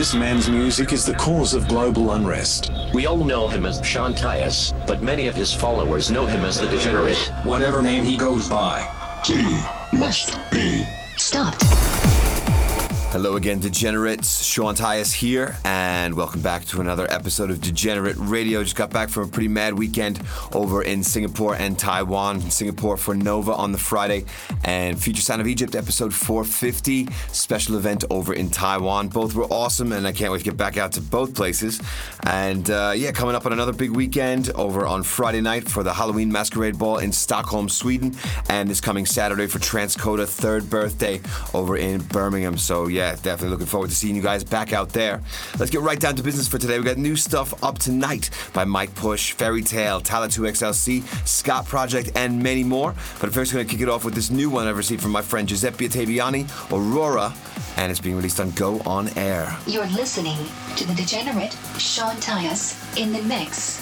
This man's music is the cause of global unrest. We all know him as Sean Tyas, but many of his followers know him as the Degenerate. Whatever name he goes by. He must be Stopped. Hello again, Degenerates. Sean Tyas here, and welcome back to another episode of Degenerate Radio. Just got back from a pretty mad weekend over in Singapore and Taiwan. In Singapore for Nova on the Friday, and Future Sound of Egypt episode 450, special event over in Taiwan. Both were awesome, and I can't wait to get back out to both places. And uh, yeah, coming up on another big weekend over on Friday night for the Halloween Masquerade Ball in Stockholm, Sweden, and this coming Saturday for Transcoda third birthday over in Birmingham. So yeah, definitely looking forward to seeing you guys back out there. Let's get right down to business for today. We got new stuff up tonight by M.I.K.E. Push, Ferry Tayle, Talla 2XLC, Scot Project, and many more. But first, we're going to kick it off with this new one I've received from my friend Giuseppe Ottaviani, Aurora, and it's being released on Go On Air. You're listening to the degenerate Sean Tyas in the mix.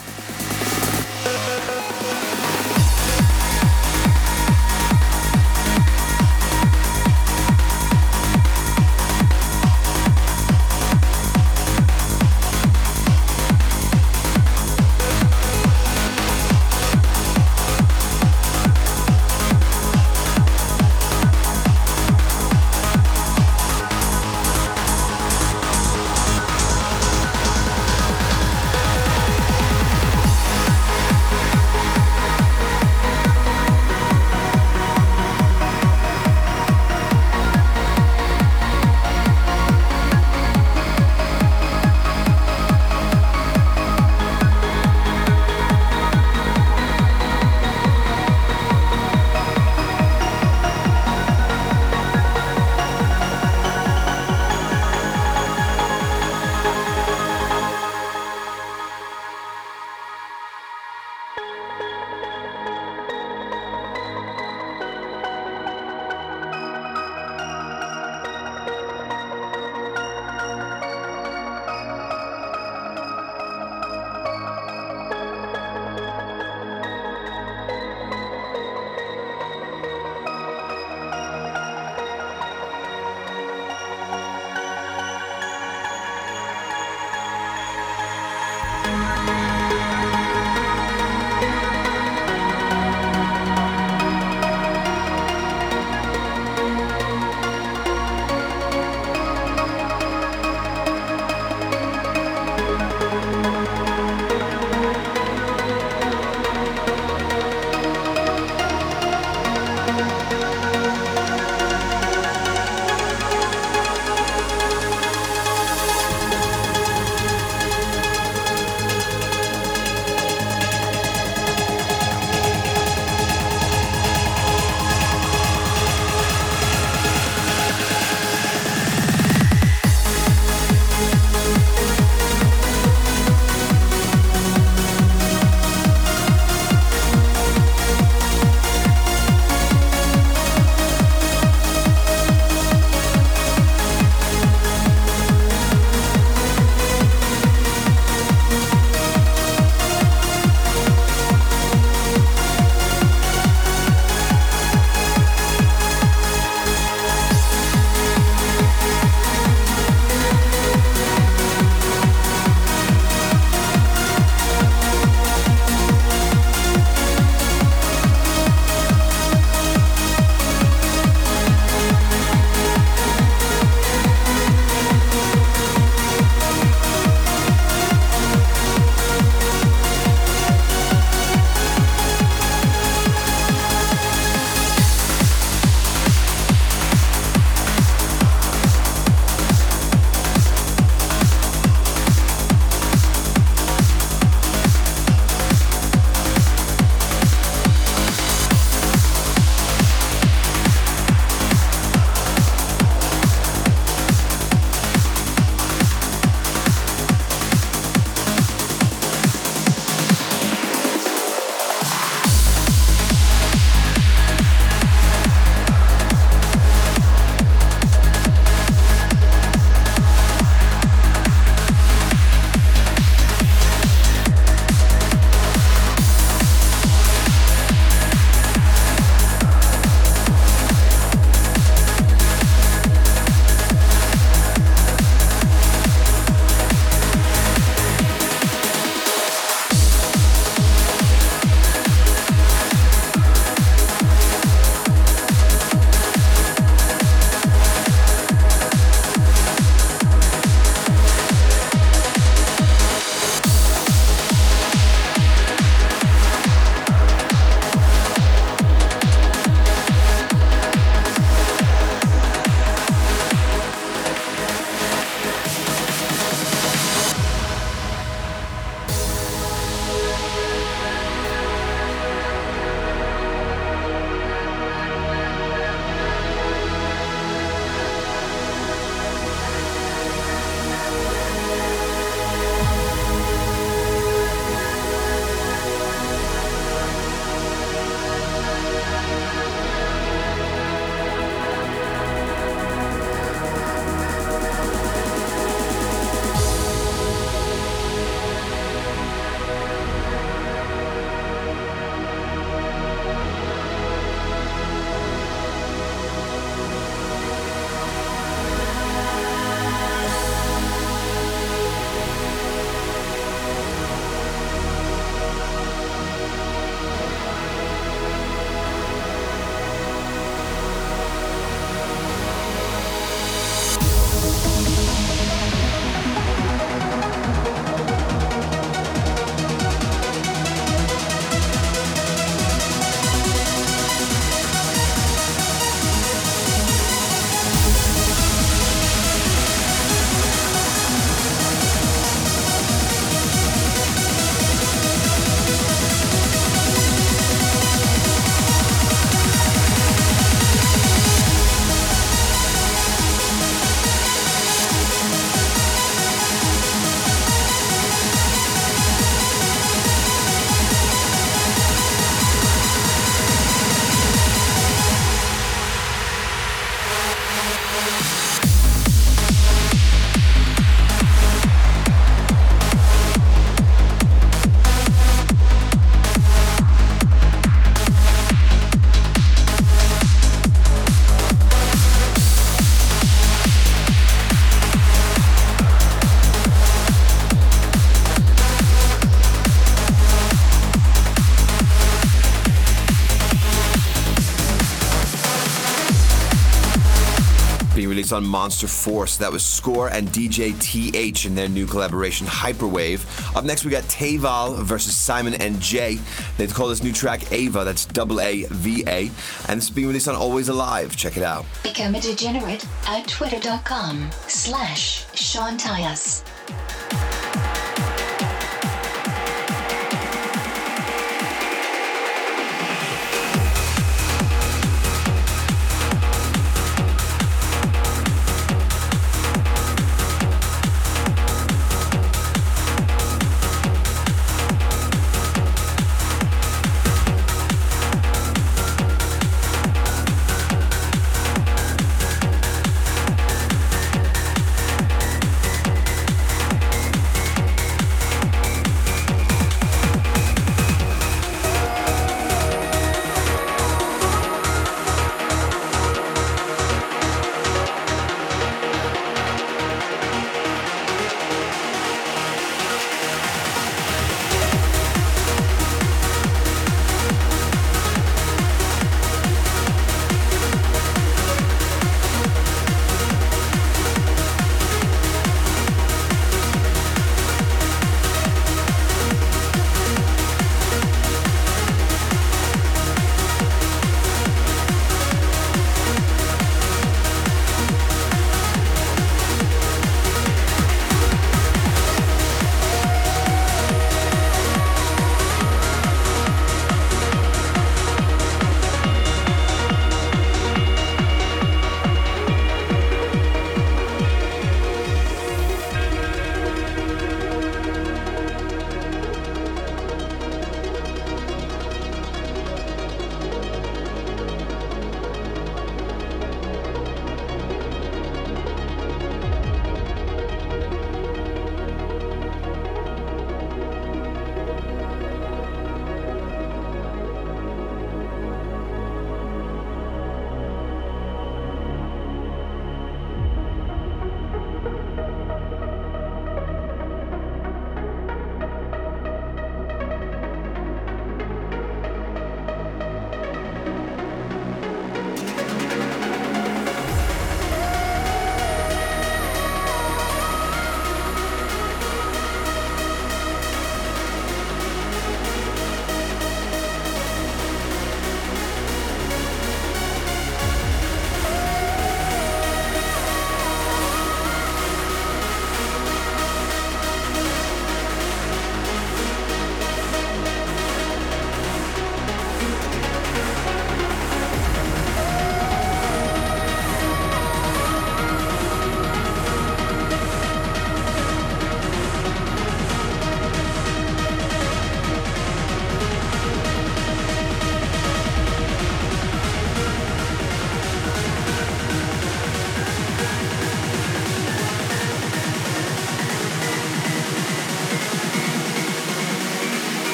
On Monster Force. That was Score and DJ TH in their new collaboration Hyperwave. Up next, we got Taival versus Symon and Jay. They call this new track Aava. That's double A V A, and it's being released on Always Alive. Check it out. Become a degenerate at twitter.com slash Sean Tyas.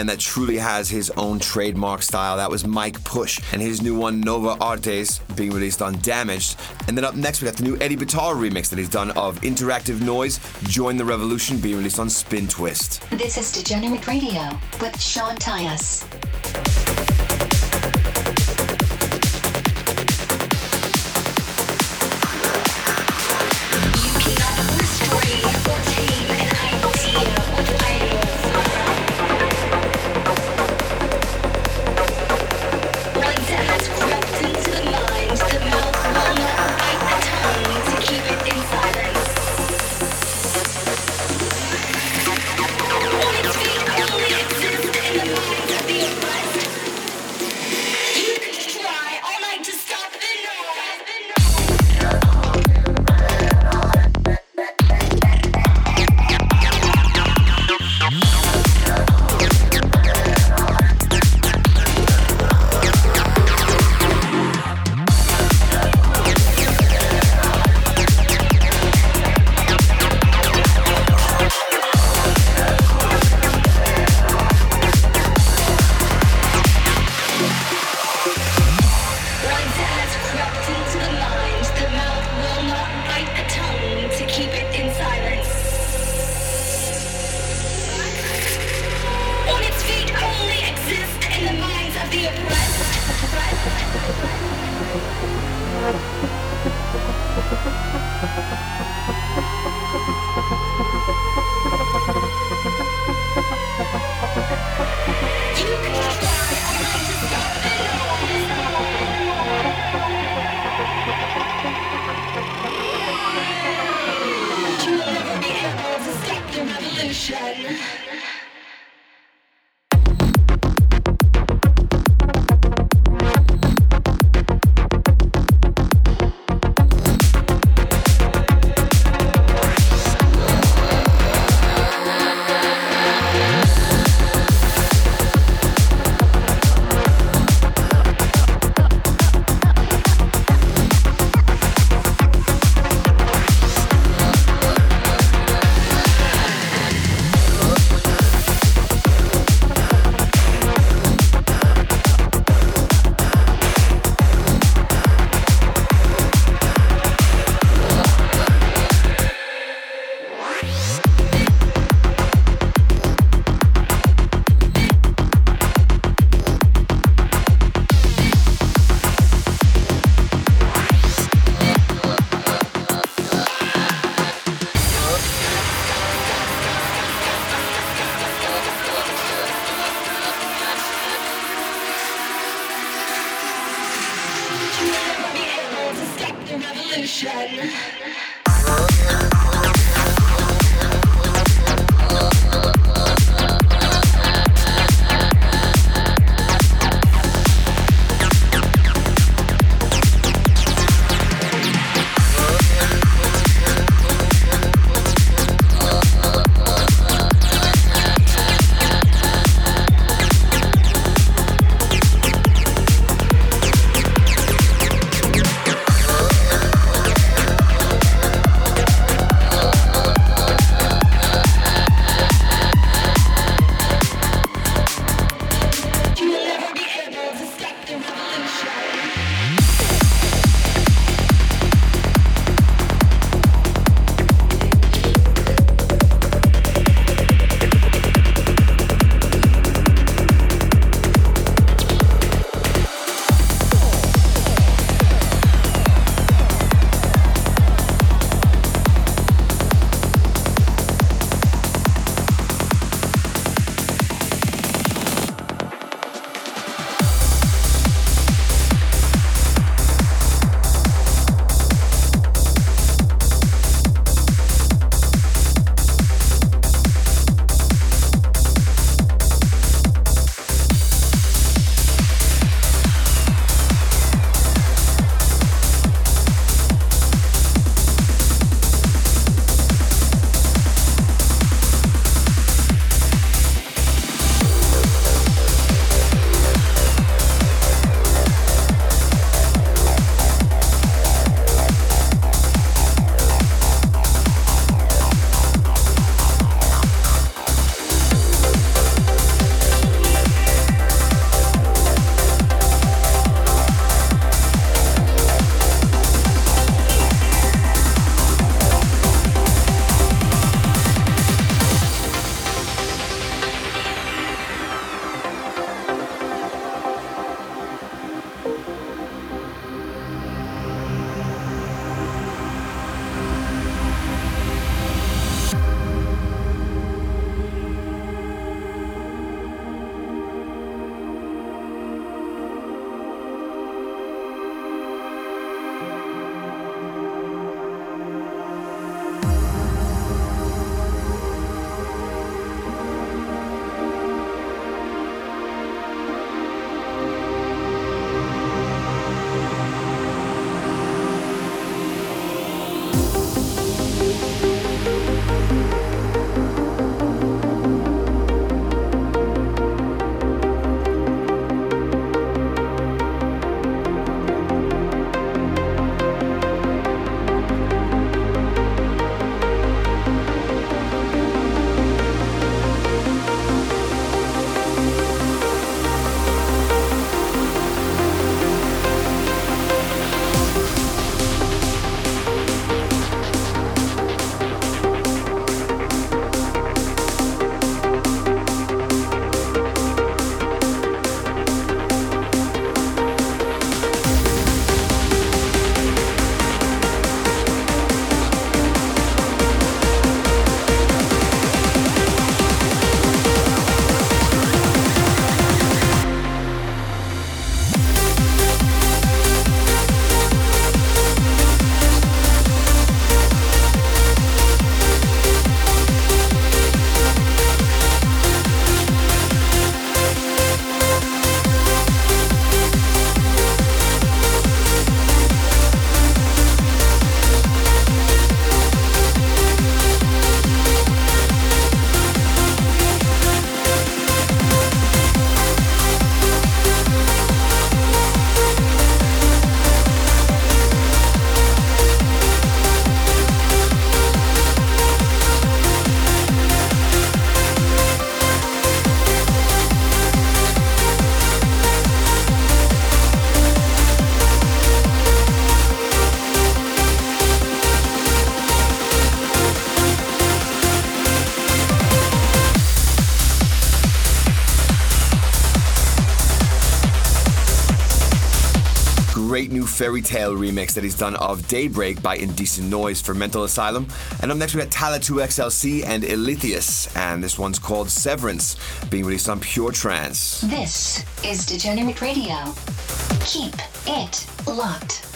Man that truly has his own trademark style. That was M.I.K.E. Push and his new one, Nova Artes, being released on Damaged. And then up next, we got the new Eddie Bitar remix that he's done of Interactive Noise, Join the Revolution, being released on Spin Twist. This is Degenerate Radio with Sean Tyas. Fairy tale remix that he's done of Daybreak by Indecent Noise for Mental Asylum. And up next, we got Talla 2XLC and Illitheas, and this one's called Severance, being released on Pure Trance. This is Degenerate Radio. Keep it locked.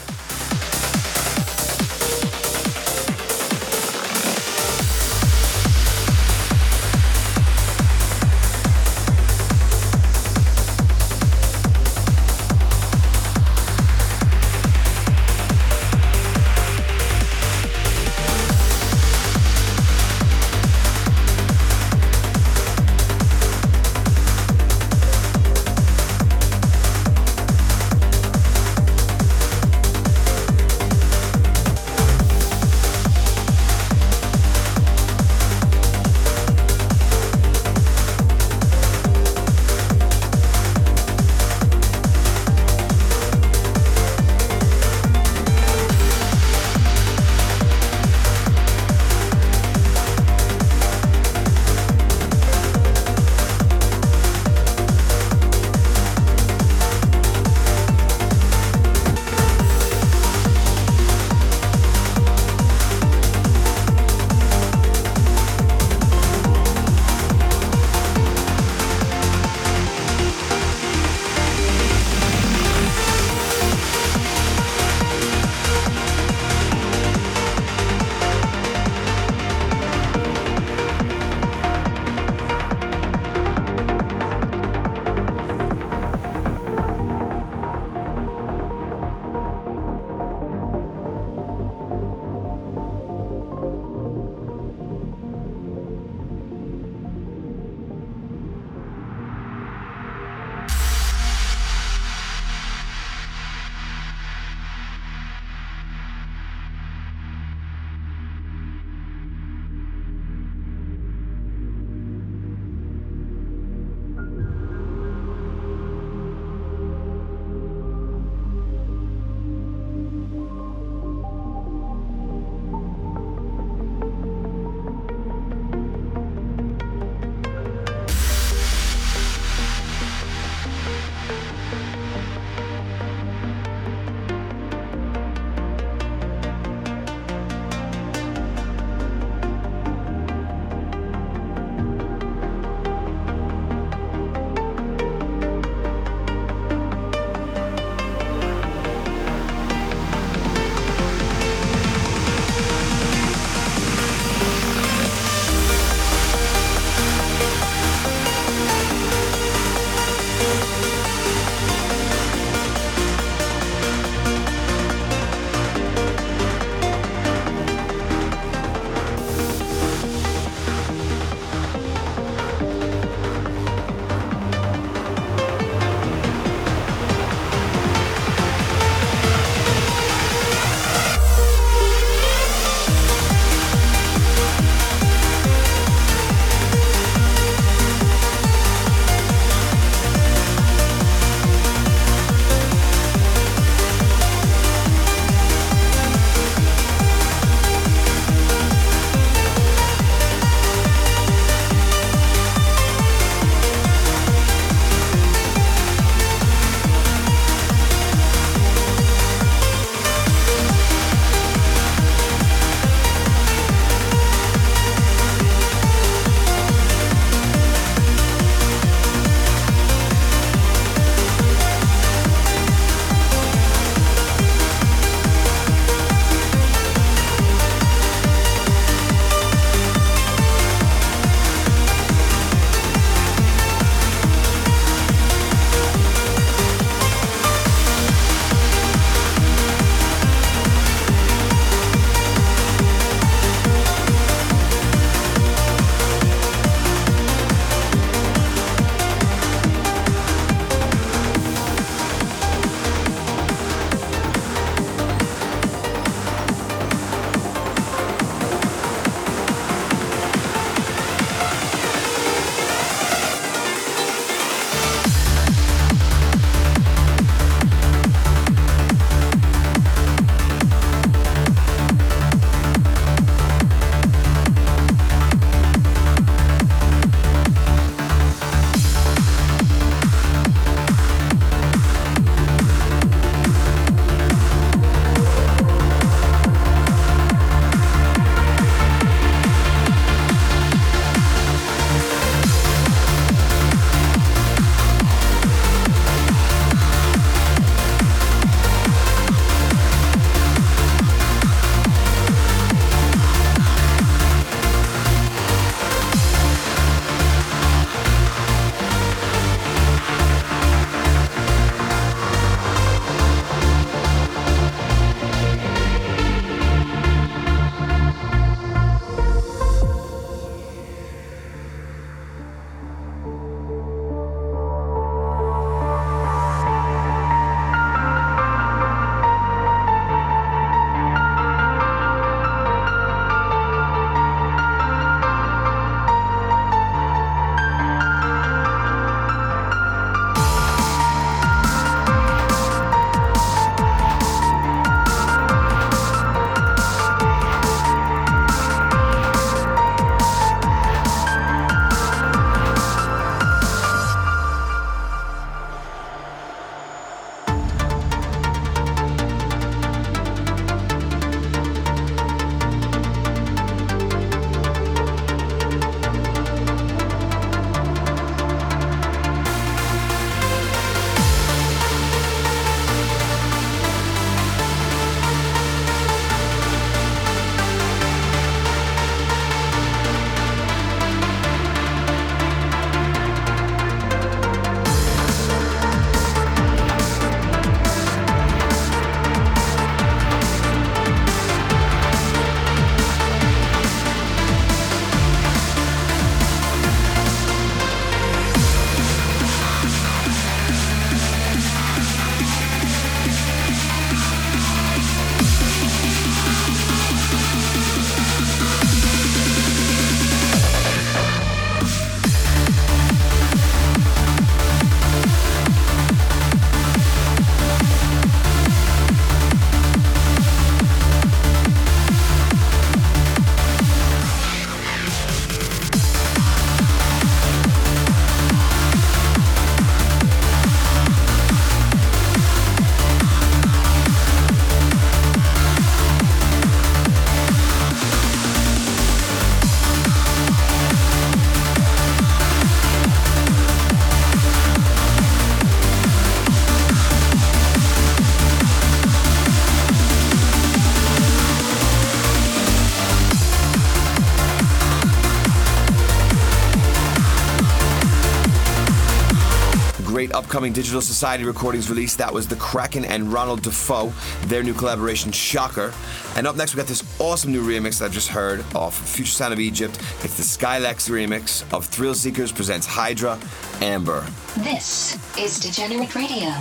Upcoming Digital Society recordings release. That was The Cracken and Ronald De Foe, their new collaboration, Shocker. And up next, we got this awesome new remix that I just heard off Future Sound of Egypt. It's the Skylex remix of Thrillseekers presents Hydra Amber. This is Degenerate Radio.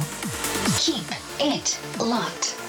Keep it locked.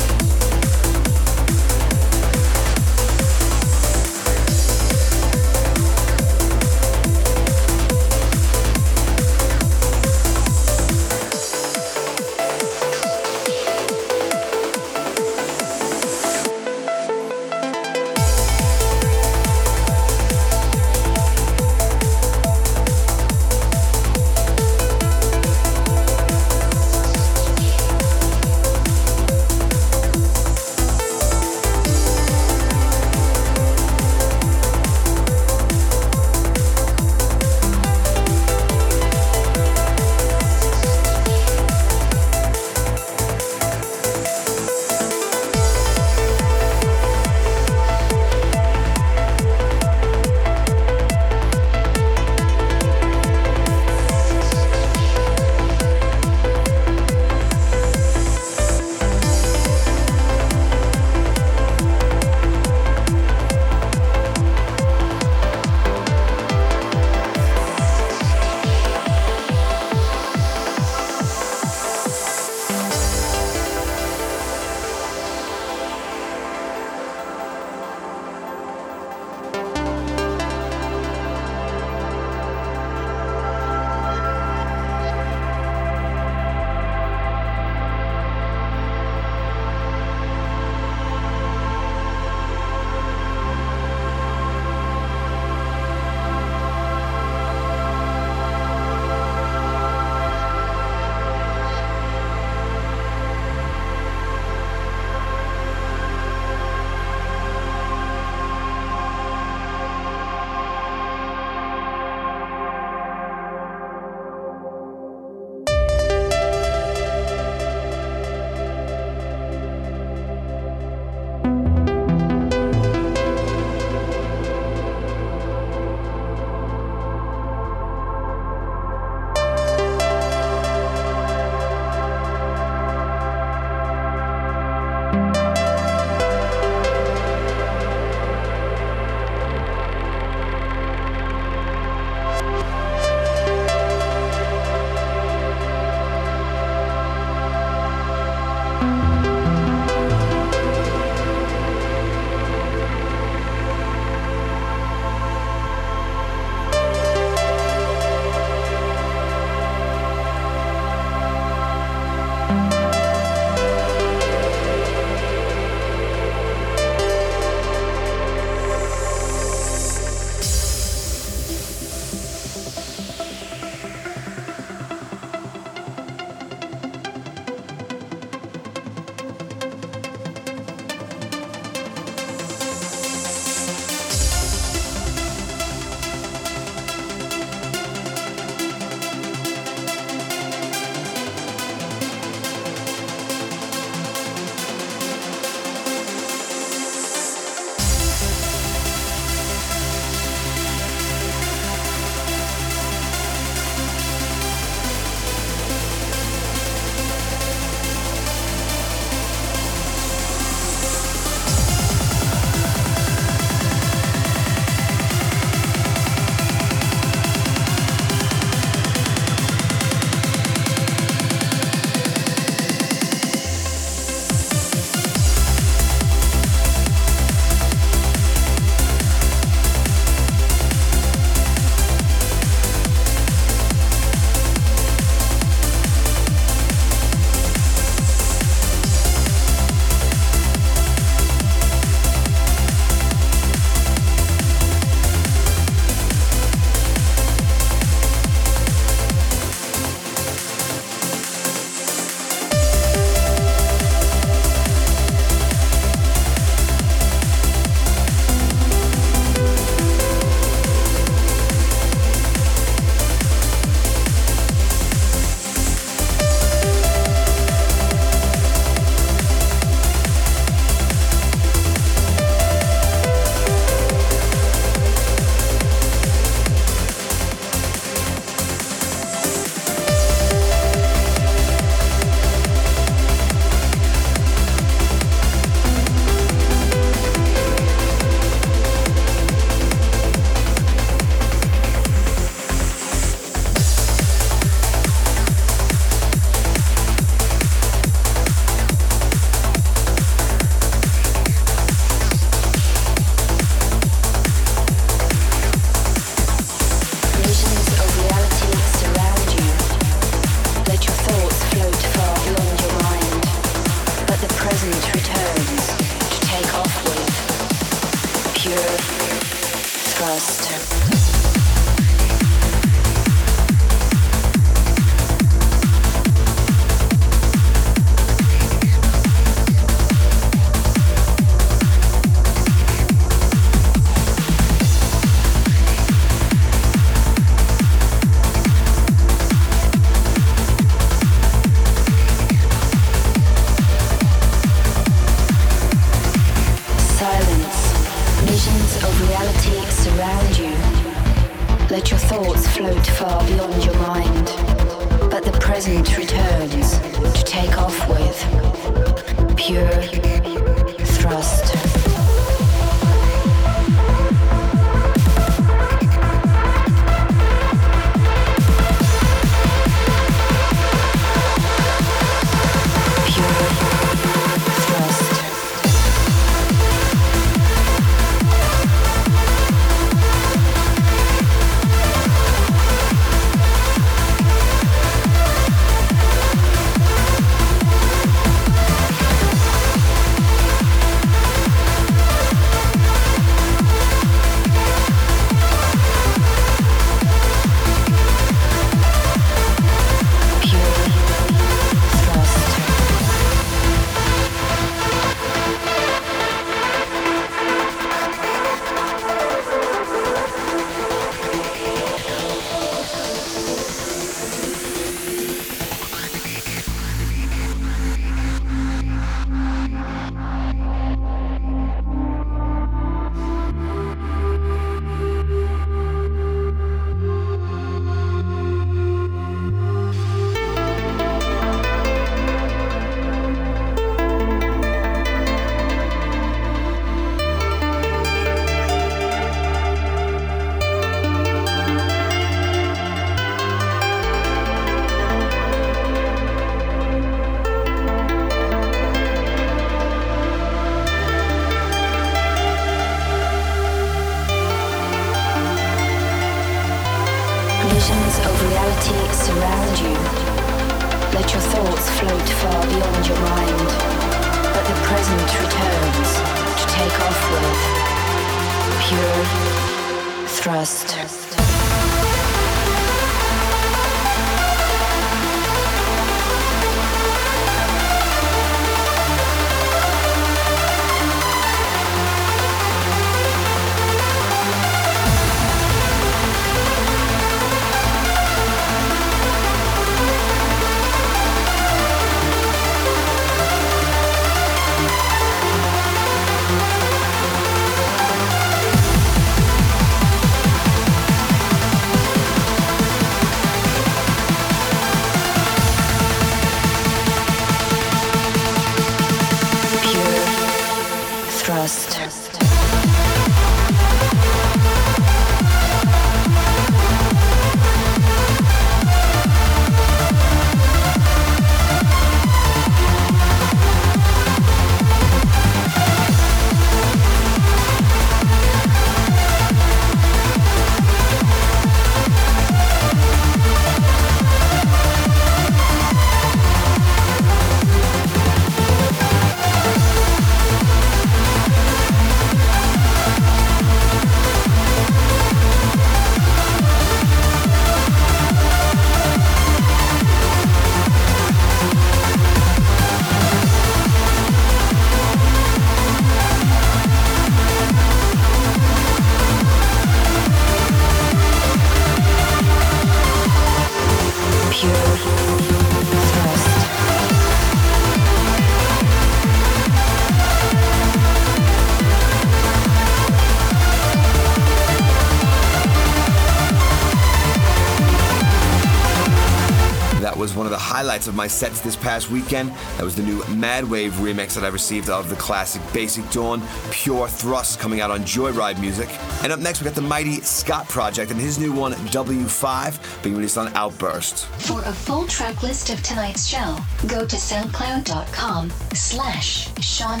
Highlights of my sets this past weekend. That was the new Madwave remix that I received of the classic Basic Dawn, Pure Thrust, coming out on Joyride Music. And up next, we got the mighty Scot Project and his new one, W5, being released on Outburst. For a full track list of tonight's show, go to soundcloud.com slash Sean.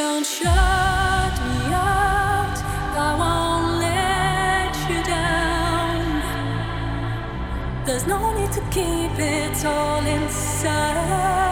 Don't shut me out. I won't let you down. There's no need to keep it all inside.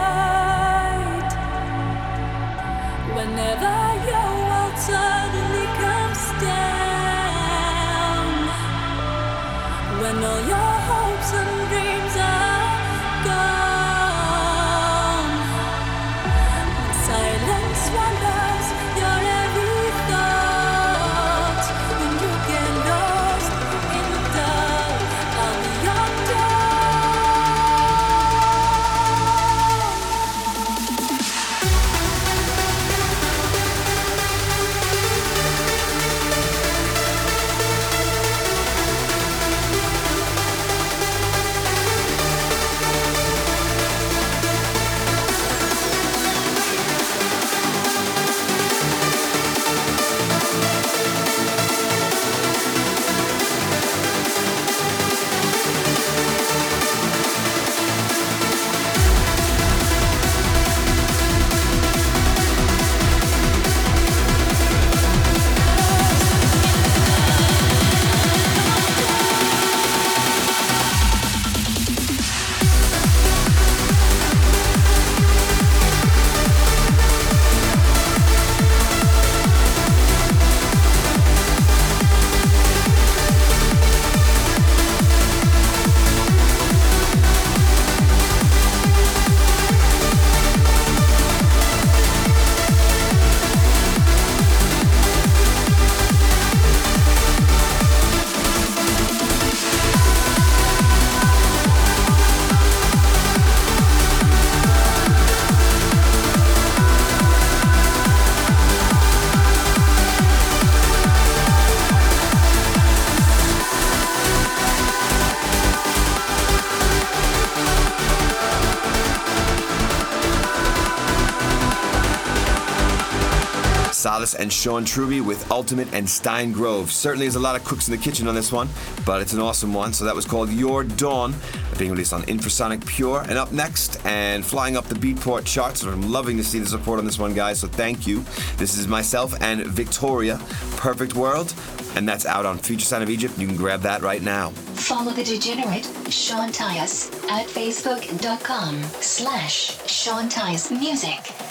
And Sean Truby with Ultimate and Stine Grove. Certainly there's a lot of cooks in the kitchen on this one, but it's an awesome one. So that was called Your Dawn, being released on Infrasonic Pure. And up next, and flying up the Beatport charts, I'm loving to see the support on this one, guys. So thank you. This is myself and Victoriya, Perfect World, and that's out on Future Sound of Egypt. You can grab that right now. Follow the degenerate Sean Tyas at facebook.com slash Sean Tyas Music.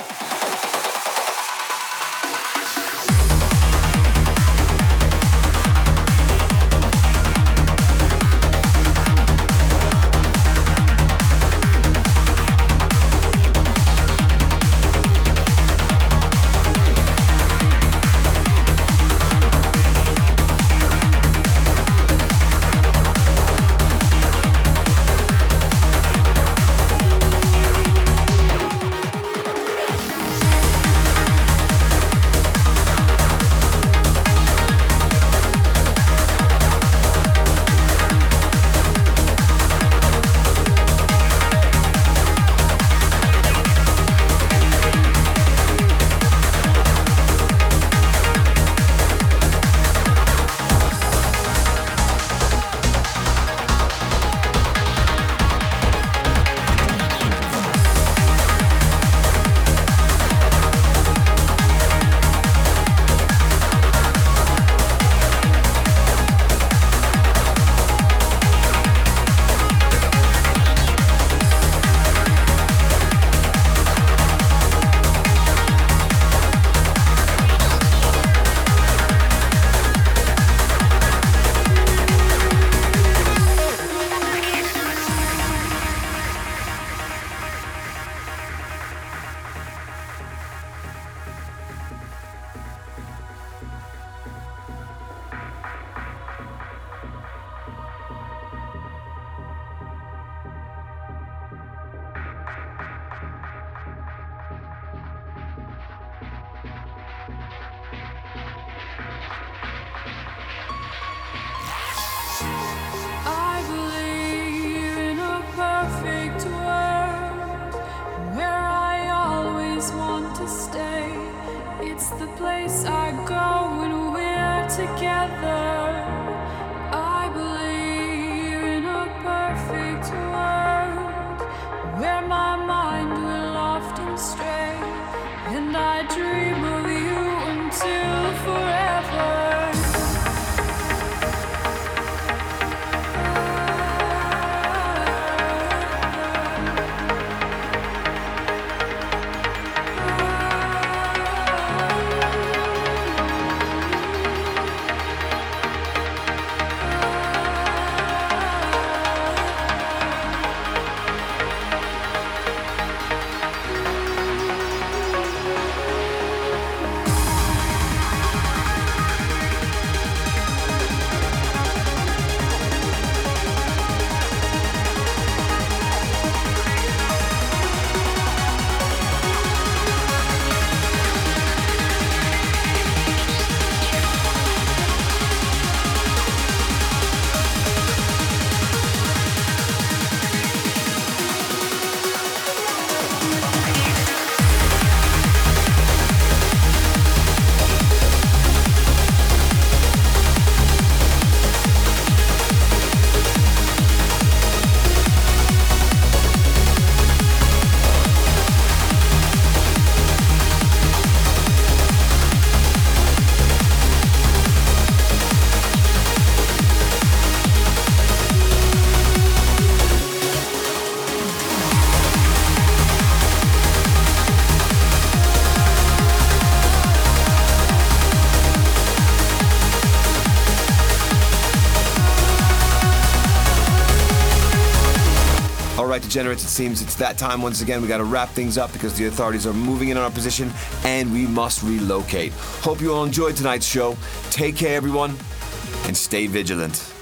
Degenerates, it seems it's that time once again. We got to wrap things up because the authorities are moving in on our position and we must relocate. Hope you all enjoyed tonight's show. Take care, everyone, and stay vigilant.